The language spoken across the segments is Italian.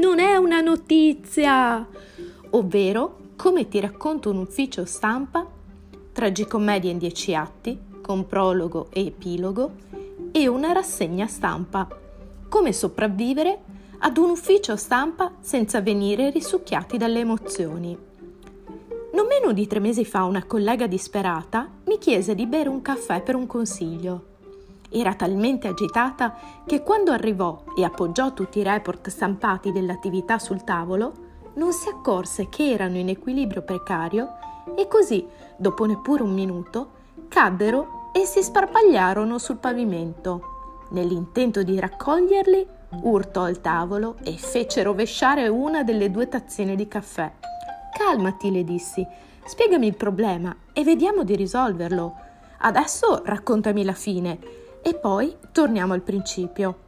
non è una notizia! Ovvero, come ti racconto un ufficio stampa, tragicommedia in dieci atti, con prologo e epilogo, e una rassegna stampa. Come sopravvivere ad un ufficio stampa senza venire risucchiati dalle emozioni. Non meno di tre mesi fa una collega disperata mi chiese di bere un caffè per un consiglio. Era talmente agitata che quando arrivò e appoggiò tutti i report stampati dell'attività sul tavolo, non si accorse che erano in equilibrio precario e così, dopo neppure un minuto, caddero e si sparpagliarono sul pavimento. Nell'intento di raccoglierli, urtò il tavolo e fece rovesciare una delle due tazzine di caffè. Calmati, le dissi, spiegami il problema e vediamo di risolverlo. Adesso raccontami la fine e poi torniamo al principio.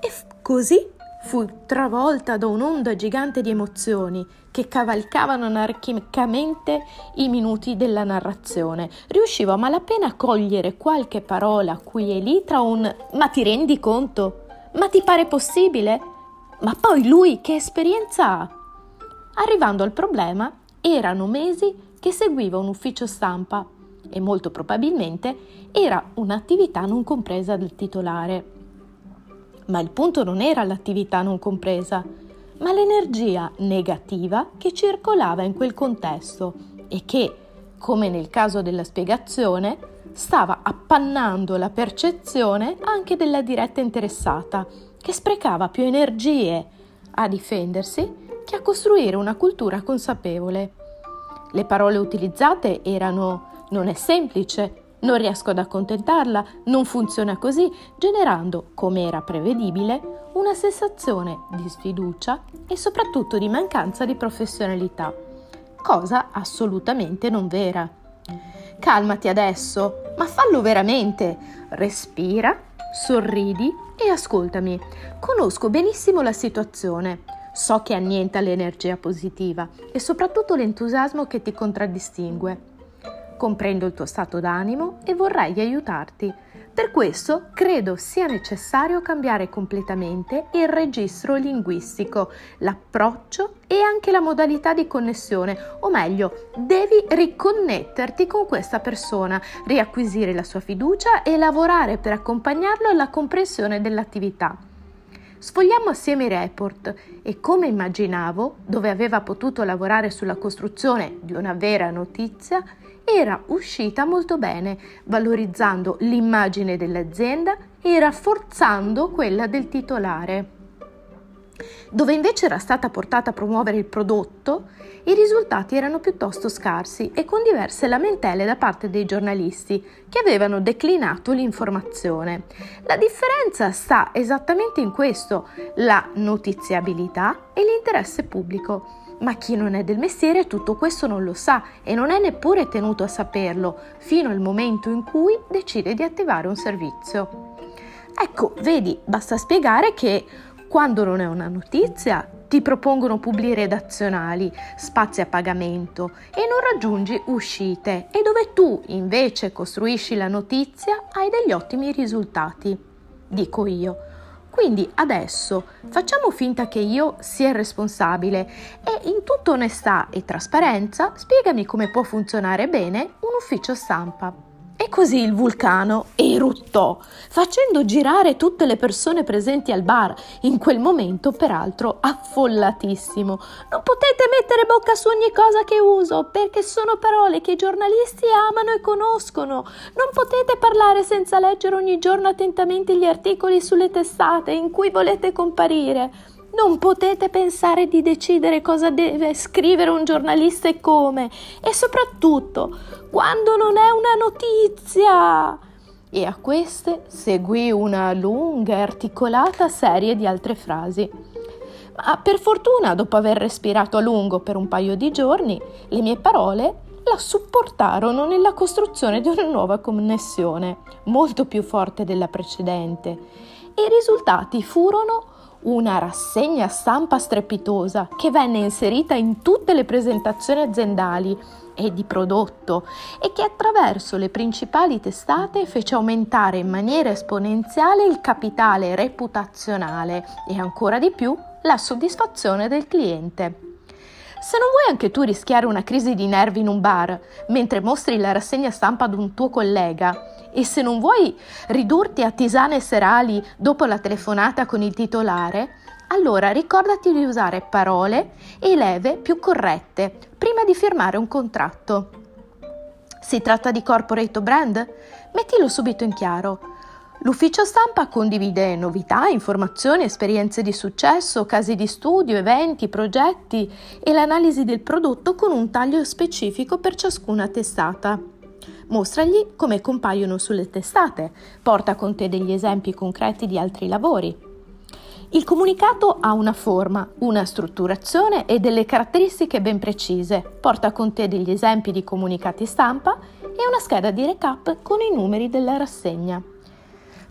E f- così fu travolta da un'onda gigante di emozioni che cavalcavano anarchicamente i minuti della narrazione. Riuscivo a malapena a cogliere qualche parola qui e lì tra un ma ti rendi conto? Ma ti pare possibile? Ma poi lui che esperienza ha? Arrivando al problema, erano mesi che seguiva un ufficio stampa e molto probabilmente era un'attività non compresa del titolare. Ma il punto non era l'attività non compresa, ma l'energia negativa che circolava in quel contesto e che, come nel caso della spiegazione, stava appannando la percezione anche della diretta interessata, che sprecava più energie a difendersi che a costruire una cultura consapevole. Le parole utilizzate erano non è semplice, non riesco ad accontentarla, non funziona così, generando, come era prevedibile, una sensazione di sfiducia e soprattutto di mancanza di professionalità, cosa assolutamente non vera. Calmati adesso, ma fallo veramente. Respira, sorridi e ascoltami. Conosco benissimo la situazione. So che annienta l'energia positiva e soprattutto l'entusiasmo che ti contraddistingue comprendo il tuo stato d'animo e vorrei aiutarti. Per questo credo sia necessario cambiare completamente il registro linguistico, l'approccio e anche la modalità di connessione, o meglio, devi riconnetterti con questa persona, riacquisire la sua fiducia e lavorare per accompagnarlo alla comprensione dell'attività. Sfogliamo assieme i report e come immaginavo, dove aveva potuto lavorare sulla costruzione di una vera notizia, era uscita molto bene, valorizzando l'immagine dell'azienda e rafforzando quella del titolare. Dove invece era stata portata a promuovere il prodotto, i risultati erano piuttosto scarsi e con diverse lamentele da parte dei giornalisti che avevano declinato l'informazione. La differenza sta esattamente in questo, la notiziabilità e l'interesse pubblico. Ma chi non è del mestiere tutto questo non lo sa e non è neppure tenuto a saperlo fino al momento in cui decide di attivare un servizio. Ecco, vedi, basta spiegare che quando non è una notizia ti propongono pubblici redazionali, spazi a pagamento e non raggiungi uscite e dove tu invece costruisci la notizia hai degli ottimi risultati. Dico io. Quindi adesso facciamo finta che io sia il responsabile e in tutta onestà e trasparenza spiegami come può funzionare bene un ufficio stampa. E così il vulcano eruttò, facendo girare tutte le persone presenti al bar, in quel momento peraltro affollatissimo. Non potete mettere bocca su ogni cosa che uso, perché sono parole che i giornalisti amano e conoscono. Non potete parlare senza leggere ogni giorno attentamente gli articoli sulle testate in cui volete comparire. Non potete pensare di decidere cosa deve scrivere un giornalista e come. E soprattutto, quando non è una notizia. E a queste seguì una lunga e articolata serie di altre frasi. Ma per fortuna, dopo aver respirato a lungo per un paio di giorni, le mie parole la supportarono nella costruzione di una nuova connessione, molto più forte della precedente. E i risultati furono una rassegna stampa strepitosa che venne inserita in tutte le presentazioni aziendali e di prodotto e che attraverso le principali testate fece aumentare in maniera esponenziale il capitale reputazionale e ancora di più la soddisfazione del cliente. Se non vuoi anche tu rischiare una crisi di nervi in un bar mentre mostri la rassegna stampa ad un tuo collega e se non vuoi ridurti a tisane serali dopo la telefonata con il titolare, allora ricordati di usare parole e leve più corrette prima di firmare un contratto. Si tratta di corporate brand? Mettilo subito in chiaro. L'ufficio stampa condivide novità, informazioni, esperienze di successo, casi di studio, eventi, progetti e l'analisi del prodotto con un taglio specifico per ciascuna testata. Mostragli come compaiono sulle testate, porta con te degli esempi concreti di altri lavori. Il comunicato ha una forma, una strutturazione e delle caratteristiche ben precise. Porta con te degli esempi di comunicati stampa e una scheda di recap con i numeri della rassegna.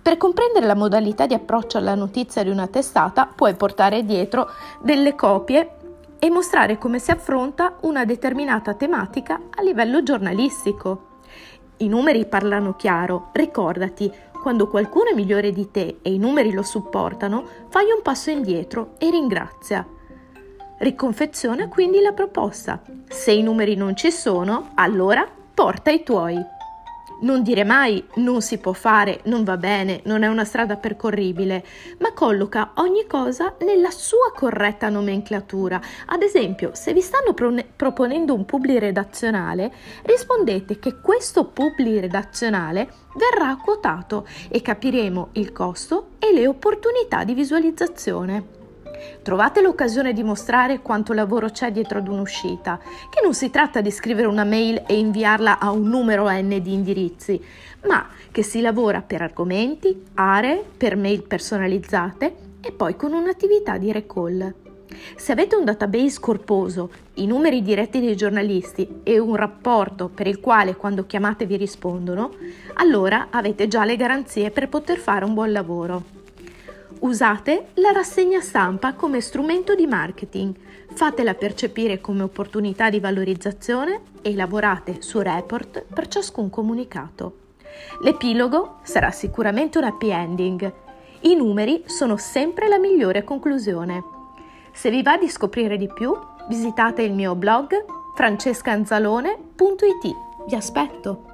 Per comprendere la modalità di approccio alla notizia di una testata puoi portare dietro delle copie e mostrare come si affronta una determinata tematica a livello giornalistico. I numeri parlano chiaro, ricordati, quando qualcuno è migliore di te e i numeri lo supportano, fai un passo indietro e ringrazia. Riconfeziona quindi la proposta. Se i numeri non ci sono, allora porta i tuoi. Non dire mai non si può fare, non va bene, non è una strada percorribile, ma colloca ogni cosa nella sua corretta nomenclatura. Ad esempio, se vi stanno pro- proponendo un publi redazionale, rispondete che questo publi redazionale verrà quotato e capiremo il costo e le opportunità di visualizzazione. Trovate l'occasione di mostrare quanto lavoro c'è dietro ad un'uscita, che non si tratta di scrivere una mail e inviarla a un numero n di indirizzi, ma che si lavora per argomenti, aree, per mail personalizzate e poi con un'attività di recall. Se avete un database corposo, i numeri diretti dei giornalisti e un rapporto per il quale quando chiamate vi rispondono, allora avete già le garanzie per poter fare un buon lavoro. Usate la rassegna stampa come strumento di marketing, fatela percepire come opportunità di valorizzazione e lavorate su report per ciascun comunicato. L'epilogo sarà sicuramente un happy ending. I numeri sono sempre la migliore conclusione. Se vi va di scoprire di più, visitate il mio blog francescanzalone.it. Vi aspetto!